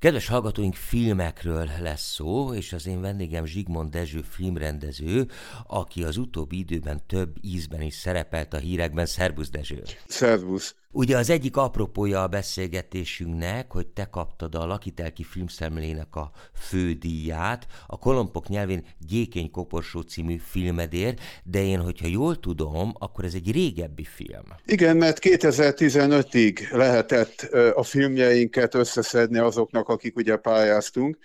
Kedves hallgatóink, filmekről lesz szó, és az én vendégem Zsigmond Dezső filmrendező, aki az utóbbi időben több ízben is szerepelt a hírekben. Szerbusz Dezső! Szervusz! Ugye az egyik apropója a beszélgetésünknek, hogy te kaptad a Lakitelki filmszemlének a fődíját, a Kolompok nyelvén Gyékeny Koporsó című filmedér, de én, hogyha jól tudom, akkor ez egy régebbi film. Igen, mert 2015-ig lehetett a filmjeinket összeszedni azoknak, akik ugye pályáztunk,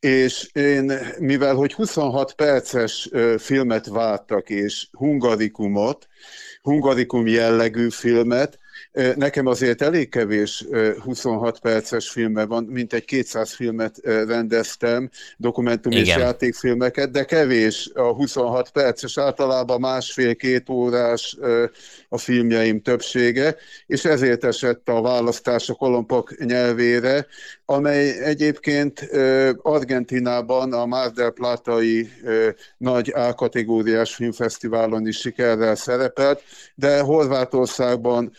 és én, mivel hogy 26 perces filmet vártak, és hungarikumot, hungarikum jellegű filmet, Nekem azért elég kevés 26 perces filme van, mint egy 200 filmet rendeztem, dokumentum Igen. és játékfilmeket, de kevés a 26 perces, általában másfél-két órás a filmjeim többsége, és ezért esett a választás a kolompok nyelvére, amely egyébként Argentinában a Mar del Platai nagy A-kategóriás filmfesztiválon is sikerrel szerepelt, de Horvátországban,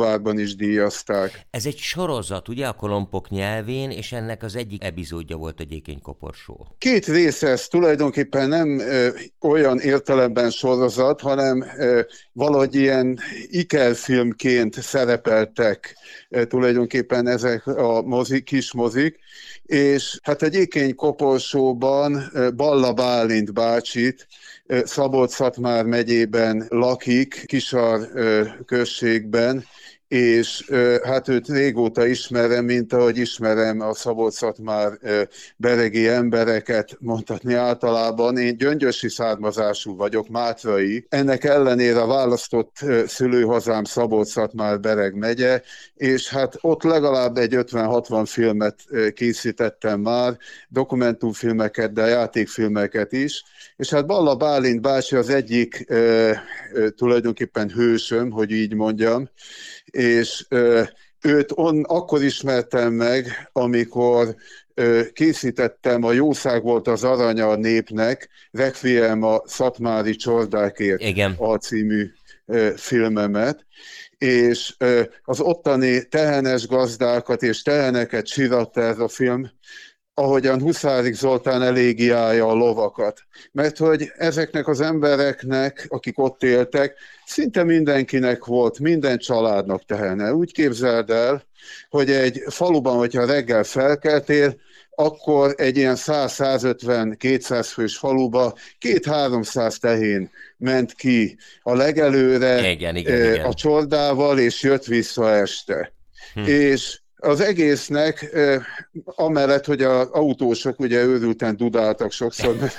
Vukovárban is díjazták. Ez egy sorozat, ugye a kolompok nyelvén, és ennek az egyik epizódja volt a Gyékeny Koporsó. Két rész ez tulajdonképpen nem ö, olyan értelemben sorozat, hanem ö, valahogy ilyen ikerfilmként szerepeltek ö, tulajdonképpen ezek a mozik, kis mozik, és hát egy ékeny koporsóban Balla Bálint bácsit, Szabolcs-Szatmár megyében lakik, Kisar községben, és hát őt régóta ismerem, mint ahogy ismerem a szabolcs már beregi embereket, mondhatni általában. Én gyöngyösi származású vagyok, mátrai. Ennek ellenére választott szülőhazám szabolcs már Bereg megye, és hát ott legalább egy 50-60 filmet készítettem már, dokumentumfilmeket, de játékfilmeket is, és hát Balla Bálint bácsi az egyik tulajdonképpen hősöm, hogy így mondjam, és őt on, akkor ismertem meg, amikor készítettem a Jószág volt az aranya a népnek, Requiem a Szatmári Csordákért Igen. a című filmemet, és az ottani tehenes gazdákat és teheneket síratta ez a film, ahogyan Huszárik Zoltán elégiája a lovakat. Mert hogy ezeknek az embereknek, akik ott éltek, szinte mindenkinek volt, minden családnak tehene. Úgy képzeld el, hogy egy faluban, hogyha reggel felkeltél, akkor egy ilyen 100-150-200 fős faluba két-háromszáz tehén ment ki a legelőre igen, igen, igen. a csordával, és jött vissza este. Hm. És az egésznek, amellett, hogy az autósok ugye őrülten dudáltak sokszor,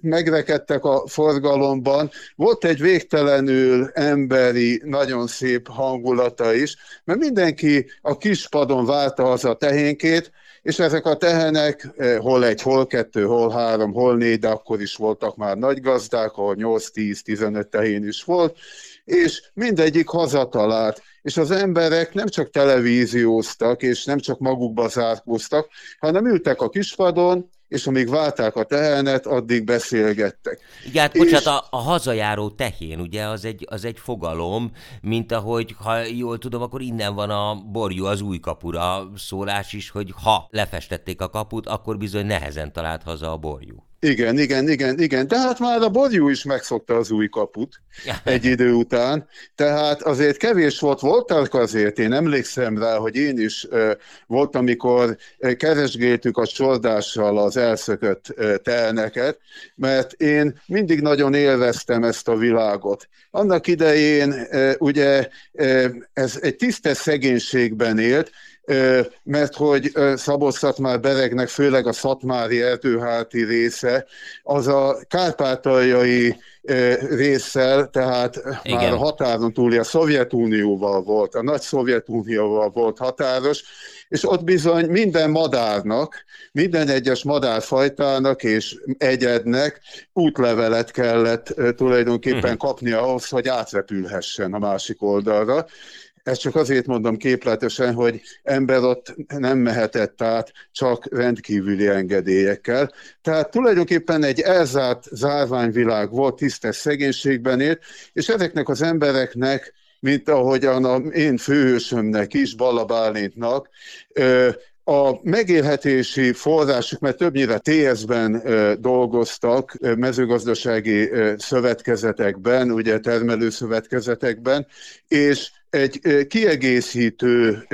megrekedtek a forgalomban, volt egy végtelenül emberi, nagyon szép hangulata is, mert mindenki a kispadon várta az a tehénkét, és ezek a tehenek, hol egy, hol kettő, hol három, hol négy, de akkor is voltak már nagy gazdák, ahol 8-10-15 tehén is volt, és mindegyik hazatalált és az emberek nem csak televízióztak, és nem csak magukba zárkóztak, hanem ültek a kispadon, és amíg válták a tehenet, addig beszélgettek. Igen, hát bocsánat, és... a, a hazajáró tehén, ugye, az egy, az egy fogalom, mint ahogy, ha jól tudom, akkor innen van a borjú az új kapura szólás is, hogy ha lefestették a kaput, akkor bizony nehezen talált haza a borjú. Igen, igen, igen, igen. De hát már a borjú is megszokta az új kaput egy idő után. Tehát azért kevés volt, voltak azért, én emlékszem rá, hogy én is uh, volt, amikor keresgéltük a csordással az elszökött uh, teheneket, mert én mindig nagyon élveztem ezt a világot. Annak idején ugye ez egy tisztes szegénységben élt, mert hogy szabolcs már beregnek, főleg a szatmári erdőháti része, az a kárpátaljai résszel, tehát Igen. már a határon túli a Szovjetunióval volt, a nagy Szovjetunióval volt határos, és ott bizony minden madárnak, minden egyes madárfajtának és egyednek útlevelet kellett tulajdonképpen mhm. kapni ahhoz, hogy átrepülhessen a másik oldalra. Ezt csak azért mondom képletesen, hogy ember ott nem mehetett át csak rendkívüli engedélyekkel. Tehát tulajdonképpen egy elzárt zárványvilág volt, tisztes szegénységben élt, és ezeknek az embereknek mint ahogyan a én főhősömnek is, Balla Bálintnak, a megélhetési forrásuk, mert többnyire TS-ben dolgoztak, mezőgazdasági szövetkezetekben, ugye termelőszövetkezetekben, és egy kiegészítő,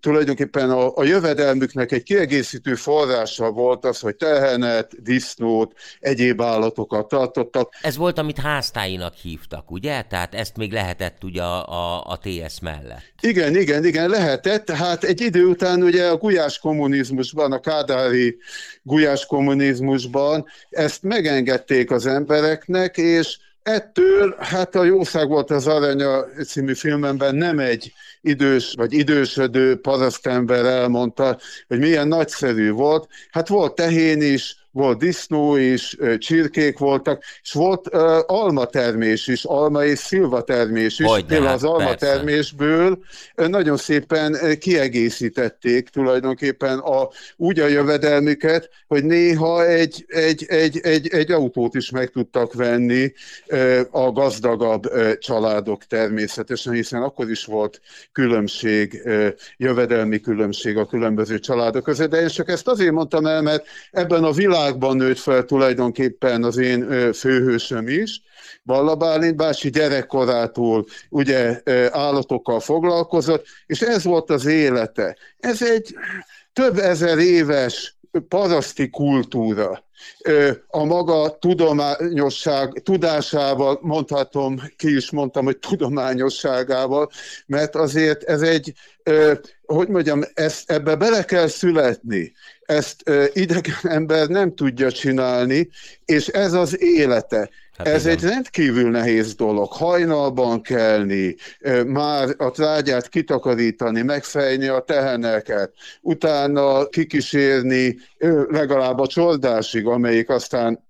tulajdonképpen a, a jövedelmüknek egy kiegészítő forrása volt az, hogy tehenet, disznót, egyéb állatokat tartottak. Ez volt, amit háztáinak hívtak, ugye? Tehát ezt még lehetett ugye a, a, a TS mellett. Igen, igen, igen, lehetett. Hát egy idő után ugye a gulyás kommunizmusban, a kádári gulyás kommunizmusban ezt megengedték az embereknek, és Ettől, hát a Jószág volt az Aranya című filmemben nem egy idős vagy idősödő parasztember elmondta, hogy milyen nagyszerű volt. Hát volt tehén is, volt disznó is, csirkék voltak, és volt uh, almatermés is, alma és szilva termés is. Hogy Például az almatermésből nagyon szépen kiegészítették tulajdonképpen a, úgy a jövedelmüket, hogy néha egy, egy, egy, egy, egy autót is meg tudtak venni uh, a gazdagabb uh, családok természetesen, hiszen akkor is volt különbség, uh, jövedelmi különbség a különböző családok között, de én csak ezt azért mondtam el, mert ebben a világ világban nőtt fel tulajdonképpen az én főhősöm is. Balla Bálint bácsi gyerekkorától ugye állatokkal foglalkozott, és ez volt az élete. Ez egy több ezer éves paraszti kultúra. A maga tudományosság, tudásával, mondhatom, ki is mondtam, hogy tudományosságával, mert azért ez egy, hogy mondjam, ezt, ebbe bele kell születni ezt idegen ember nem tudja csinálni, és ez az élete. Hát ez igen. egy rendkívül nehéz dolog. Hajnalban kelni, már a trágyát kitakarítani, megfejni a teheneket, utána kikísérni legalább a csordásig, amelyik aztán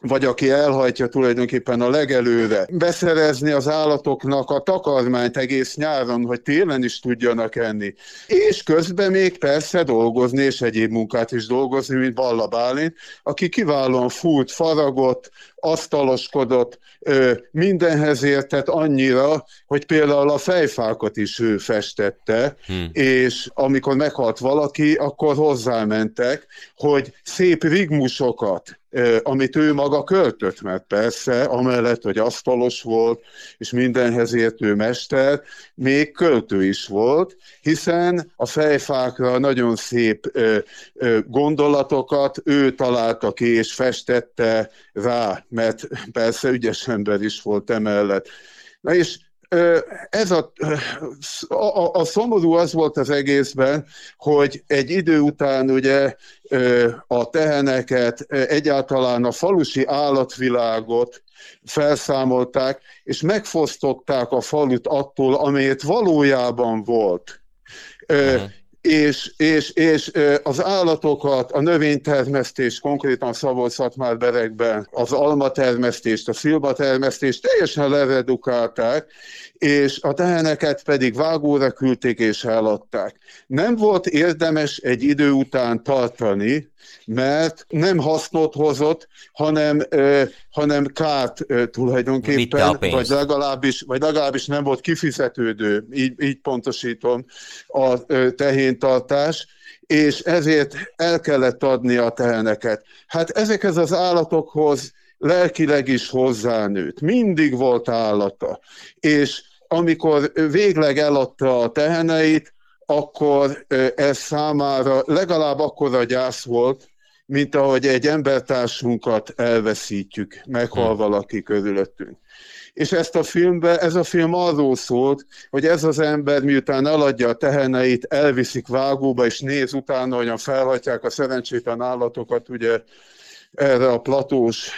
vagy aki elhajtja tulajdonképpen a legelőre, beszerezni az állatoknak a takarmányt egész nyáron, hogy télen is tudjanak enni. És közben még persze dolgozni, és egyéb munkát is dolgozni, mint Balla Bálint, aki kiválóan fúlt, faragott, asztaloskodott, mindenhez értett annyira, hogy például a fejfákat is ő festette, hmm. és amikor meghalt valaki, akkor hozzámentek, hogy szép rigmusokat, amit ő maga költött, mert persze, amellett, hogy asztalos volt, és mindenhez értő mester, még költő is volt, hiszen a fejfákra nagyon szép gondolatokat ő találta ki, és festette rá, mert persze ügyes ember is volt emellett. Na és ez a, a, a szomorú az volt az egészben, hogy egy idő után ugye a teheneket, egyáltalán a falusi állatvilágot felszámolták, és megfosztották a falut attól, amelyet valójában volt. Uh-huh és, és, és az állatokat, a növénytermesztés, konkrétan szabolcs berekben, az almatermesztést, a szilvatermesztést teljesen leredukálták, és a teheneket pedig vágóra küldték és eladták. Nem volt érdemes egy idő után tartani, mert nem hasznot hozott, hanem, hanem kárt tulajdonképpen, vagy legalábbis, vagy legalábbis nem volt kifizetődő, így, így pontosítom, a tehéntartás, és ezért el kellett adni a teheneket. Hát ezekhez az állatokhoz lelkileg is hozzánőtt. Mindig volt állata. És amikor végleg eladta a teheneit, akkor ez számára legalább akkora gyász volt, mint ahogy egy embertársunkat elveszítjük, meghal hmm. valaki körülöttünk. És ezt a filmbe, ez a film arról szólt, hogy ez az ember miután eladja a teheneit, elviszik vágóba, és néz utána, hogyan felhagyják a szerencsétlen állatokat, ugye erre a platós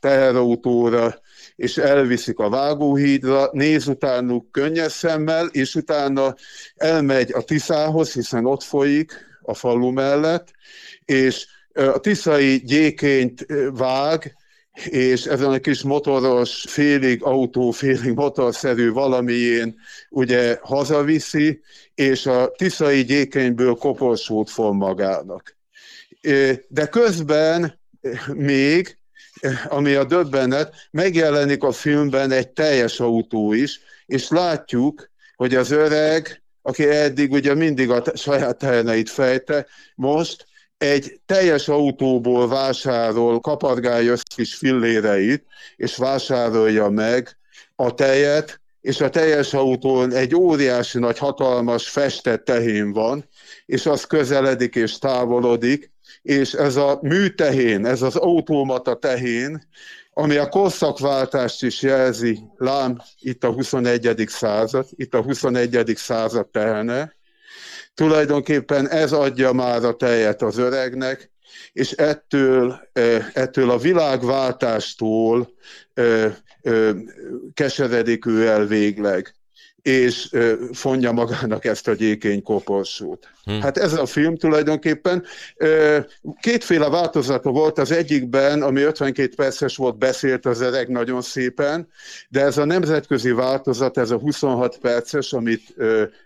teherautóra, és elviszik a vágóhídra, néz utánuk könnyes szemmel, és utána elmegy a Tiszához, hiszen ott folyik a falu mellett, és a tiszai gyékényt vág, és ezen a kis motoros, félig autó, félig motorszerű valamién ugye hazaviszi, és a tiszai gyékenyből koporsót fog magának. De közben még ami a döbbenet, megjelenik a filmben egy teljes autó is, és látjuk, hogy az öreg, aki eddig ugye mindig a saját teheneit fejte, most egy teljes autóból vásárol, kapargálja kis filléreit, és vásárolja meg a tejet, és a teljes autón egy óriási nagy, hatalmas festett tehén van, és az közeledik és távolodik, és ez a műtehén, ez az automata tehén, ami a korszakváltást is jelzi, lám, itt a 21. század, itt a 21. század tehene, tulajdonképpen ez adja már a tejet az öregnek, és ettől, ettől a világváltástól keseredik ő el végleg és fonja magának ezt a gyékény koporsót. Hm. Hát ez a film tulajdonképpen kétféle változata volt, az egyikben, ami 52 perces volt, beszélt az öreg nagyon szépen, de ez a nemzetközi változat, ez a 26 perces, amit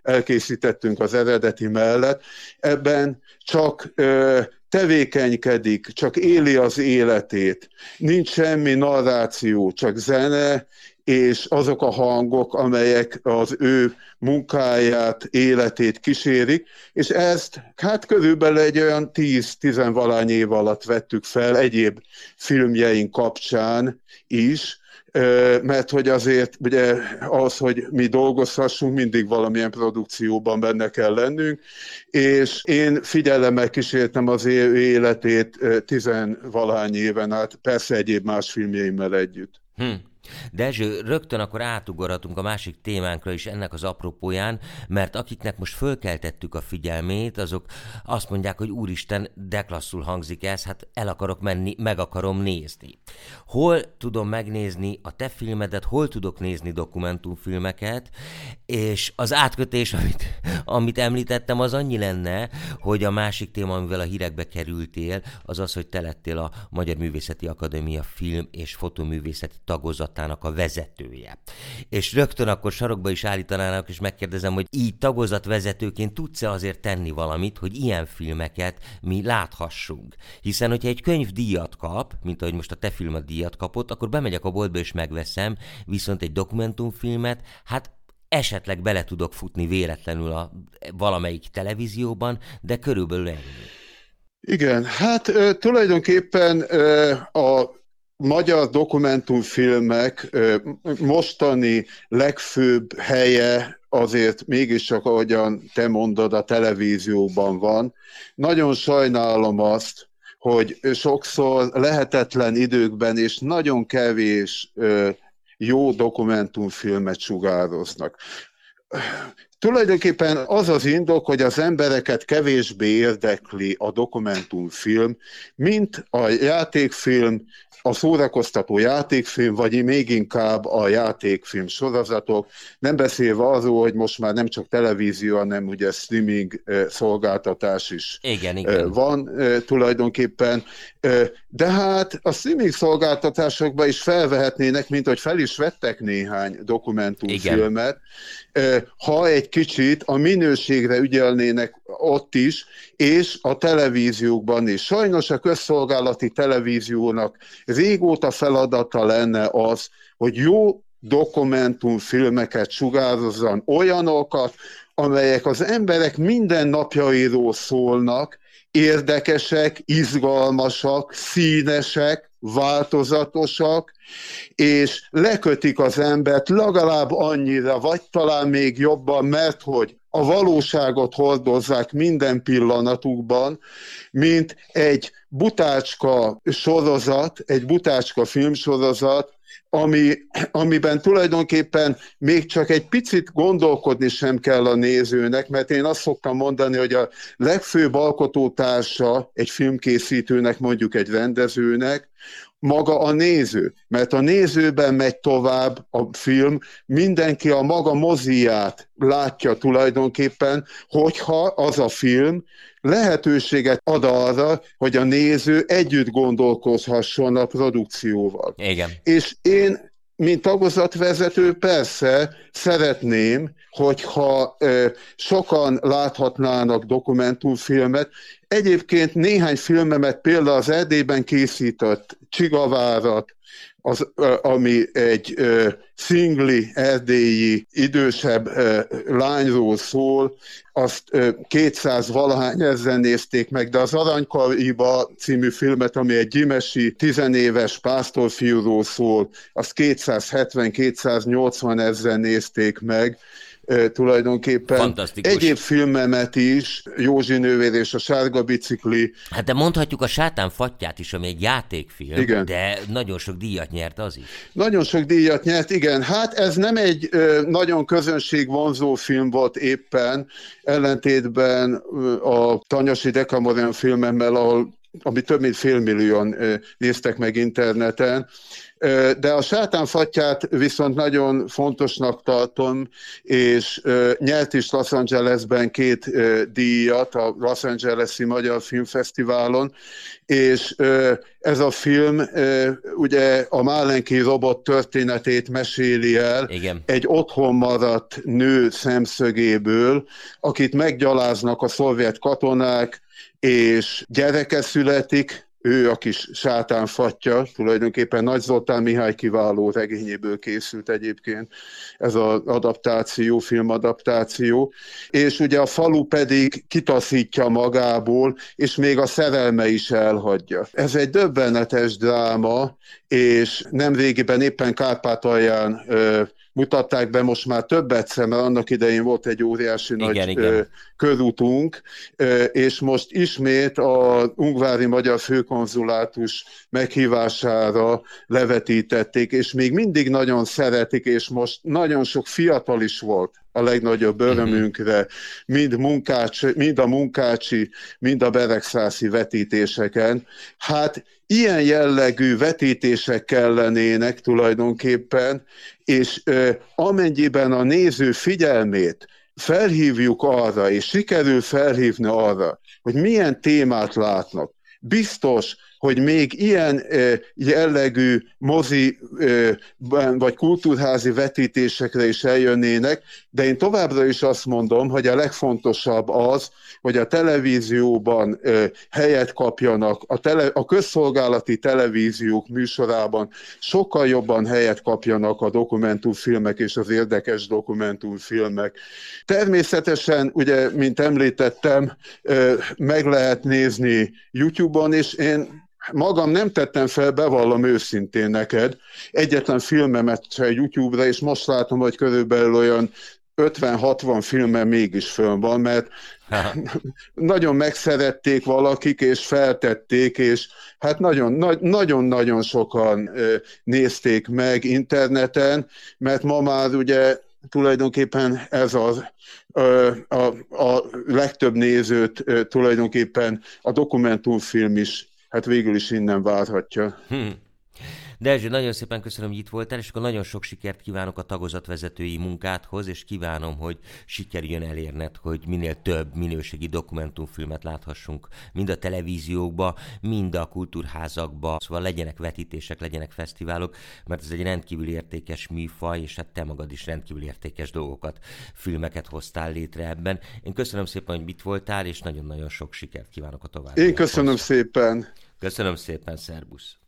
elkészítettünk az eredeti mellett, ebben csak tevékenykedik, csak éli az életét, nincs semmi narráció, csak zene, és azok a hangok, amelyek az ő munkáját, életét kísérik, és ezt hát körülbelül egy olyan 10-10 valány év alatt vettük fel egyéb filmjeink kapcsán is, mert hogy azért ugye az, hogy mi dolgozhassunk, mindig valamilyen produkcióban benne kell lennünk, és én figyelemmel kísértem az ő életét tizenvalány éven át, persze egyéb más filmjeimmel együtt. Hm. Dezső, rögtön akkor átugorhatunk a másik témánkra is ennek az apropóján, mert akiknek most fölkeltettük a figyelmét, azok azt mondják, hogy úristen, de klasszul hangzik ez, hát el akarok menni, meg akarom nézni. Hol tudom megnézni a te filmedet, hol tudok nézni dokumentumfilmeket, és az átkötés, amit, amit említettem, az annyi lenne, hogy a másik téma, amivel a hírekbe kerültél, az az, hogy te lettél a Magyar Művészeti Akadémia film és fotoművészeti tagozat tagozatának a vezetője. És rögtön akkor sarokba is állítanának, és megkérdezem, hogy így tagozatvezetőként tudsz-e azért tenni valamit, hogy ilyen filmeket mi láthassunk. Hiszen, hogyha egy könyv díjat kap, mint ahogy most a te filmet díjat kapott, akkor bemegyek a boltba és megveszem, viszont egy dokumentumfilmet, hát esetleg bele tudok futni véletlenül a valamelyik televízióban, de körülbelül ennyi. Igen, hát tulajdonképpen a magyar dokumentumfilmek mostani legfőbb helye azért mégiscsak, ahogyan te mondod, a televízióban van. Nagyon sajnálom azt, hogy sokszor lehetetlen időkben és nagyon kevés jó dokumentumfilmet sugároznak. Tulajdonképpen az az indok, hogy az embereket kevésbé érdekli a dokumentumfilm, mint a játékfilm, a szórakoztató játékfilm, vagy még inkább a játékfilm sorozatok, nem beszélve arról, hogy most már nem csak televízió, hanem ugye streaming szolgáltatás is igen, igen. van tulajdonképpen. De hát a streaming szolgáltatásokban is felvehetnének, mint hogy fel is vettek néhány dokumentumfilmet, igen. ha egy kicsit a minőségre ügyelnének ott is, és a televíziókban is. Sajnos a közszolgálati televíziónak régóta feladata lenne az, hogy jó dokumentumfilmeket sugározzon, olyanokat, amelyek az emberek mindennapjairól szólnak, érdekesek, izgalmasak, színesek, változatosak, és lekötik az embert legalább annyira, vagy talán még jobban, mert hogy a valóságot hordozzák minden pillanatukban, mint egy butácska sorozat, egy butácska filmsorozat, ami, amiben tulajdonképpen még csak egy picit gondolkodni sem kell a nézőnek, mert én azt szoktam mondani, hogy a legfőbb alkotótársa egy filmkészítőnek, mondjuk egy rendezőnek, maga a néző, mert a nézőben megy tovább a film, mindenki a maga moziát látja tulajdonképpen, hogyha az a film lehetőséget ad arra, hogy a néző együtt gondolkozhasson a produkcióval. Igen. És én mint tagozatvezető persze szeretném, hogyha ö, sokan láthatnának dokumentumfilmet. Egyébként néhány filmemet például az Erdélyben készített Csigavárat, az, ami egy szingli, erdélyi, idősebb lányról szól, azt 200 valahány ezzel nézték meg, de az Aranykariba című filmet, ami egy gyimesi, tizenéves pásztorfiúról szól, azt 270-280 ezzel nézték meg, tulajdonképpen. Fantasztikus. Egyéb filmemet is, Józsi nővér és a sárga bicikli. Hát de mondhatjuk a Sátán fattyát is, ami egy játékfilm, igen. de nagyon sok díjat nyert az is. Nagyon sok díjat nyert, igen. Hát ez nem egy nagyon közönségvonzó film volt éppen, ellentétben a Tanyasi Dekamoren filmemmel, ahol ami több mint félmillióan néztek meg interneten, de a sátánfatját viszont nagyon fontosnak tartom, és nyert is Los Angelesben két díjat a Los Angeles-i Magyar Filmfesztiválon, és ez a film ugye a Málenki robot történetét meséli el Igen. egy otthon maradt nő szemszögéből, akit meggyaláznak a szovjet katonák, és gyereke születik, ő a kis sátánfatja, tulajdonképpen Nagy Zoltán Mihály kiváló regényéből készült egyébként ez az adaptáció, filmadaptáció, és ugye a falu pedig kitaszítja magából, és még a szerelme is elhagyja. Ez egy döbbenetes dráma, és nemrégiben éppen Kárpátalján mutatták be most már több egyszer, mert annak idején volt egy óriási igen, nagy igen. körútunk, és most ismét a Ungvári Magyar Főkonzulátus meghívására levetítették, és még mindig nagyon szeretik, és most nagyon sok fiatal is volt a legnagyobb mhm. örömünkre, mind, munkács, mind a munkácsi, mind a beregszászi vetítéseken. Hát ilyen jellegű vetítések kellenének tulajdonképpen, és ö, amennyiben a néző figyelmét felhívjuk arra, és sikerül felhívni arra, hogy milyen témát látnak, biztos, hogy még ilyen jellegű mozi vagy kultúrházi vetítésekre is eljönnének, de én továbbra is azt mondom, hogy a legfontosabb az, hogy a televízióban helyet kapjanak, a, tele, a közszolgálati televíziók műsorában sokkal jobban helyet kapjanak a dokumentumfilmek és az érdekes dokumentumfilmek. Természetesen, ugye, mint említettem, meg lehet nézni YouTube-on, és én magam nem tettem fel, bevallom őszintén neked, egyetlen filmemet se YouTube-ra, és most látom, hogy körülbelül olyan 50-60 filmem mégis fönn van, mert nagyon megszerették valakik, és feltették, és hát nagyon-nagyon sokan nézték meg interneten, mert ma már ugye tulajdonképpen ez az a, a legtöbb nézőt tulajdonképpen a dokumentumfilm is hát végül is innen várhatja. Hmm. Dezső, nagyon szépen köszönöm, hogy itt voltál, és akkor nagyon sok sikert kívánok a tagozatvezetői munkádhoz, és kívánom, hogy sikerüljön elérned, hogy minél több minőségi dokumentumfilmet láthassunk, mind a televíziókba, mind a kultúrházakba, szóval legyenek vetítések, legyenek fesztiválok, mert ez egy rendkívül értékes műfaj, és hát te magad is rendkívül értékes dolgokat, filmeket hoztál létre ebben. Én köszönöm szépen, hogy itt voltál, és nagyon-nagyon sok sikert kívánok a további. Én köszönöm szépen. Köszönöm szépen, szervusz!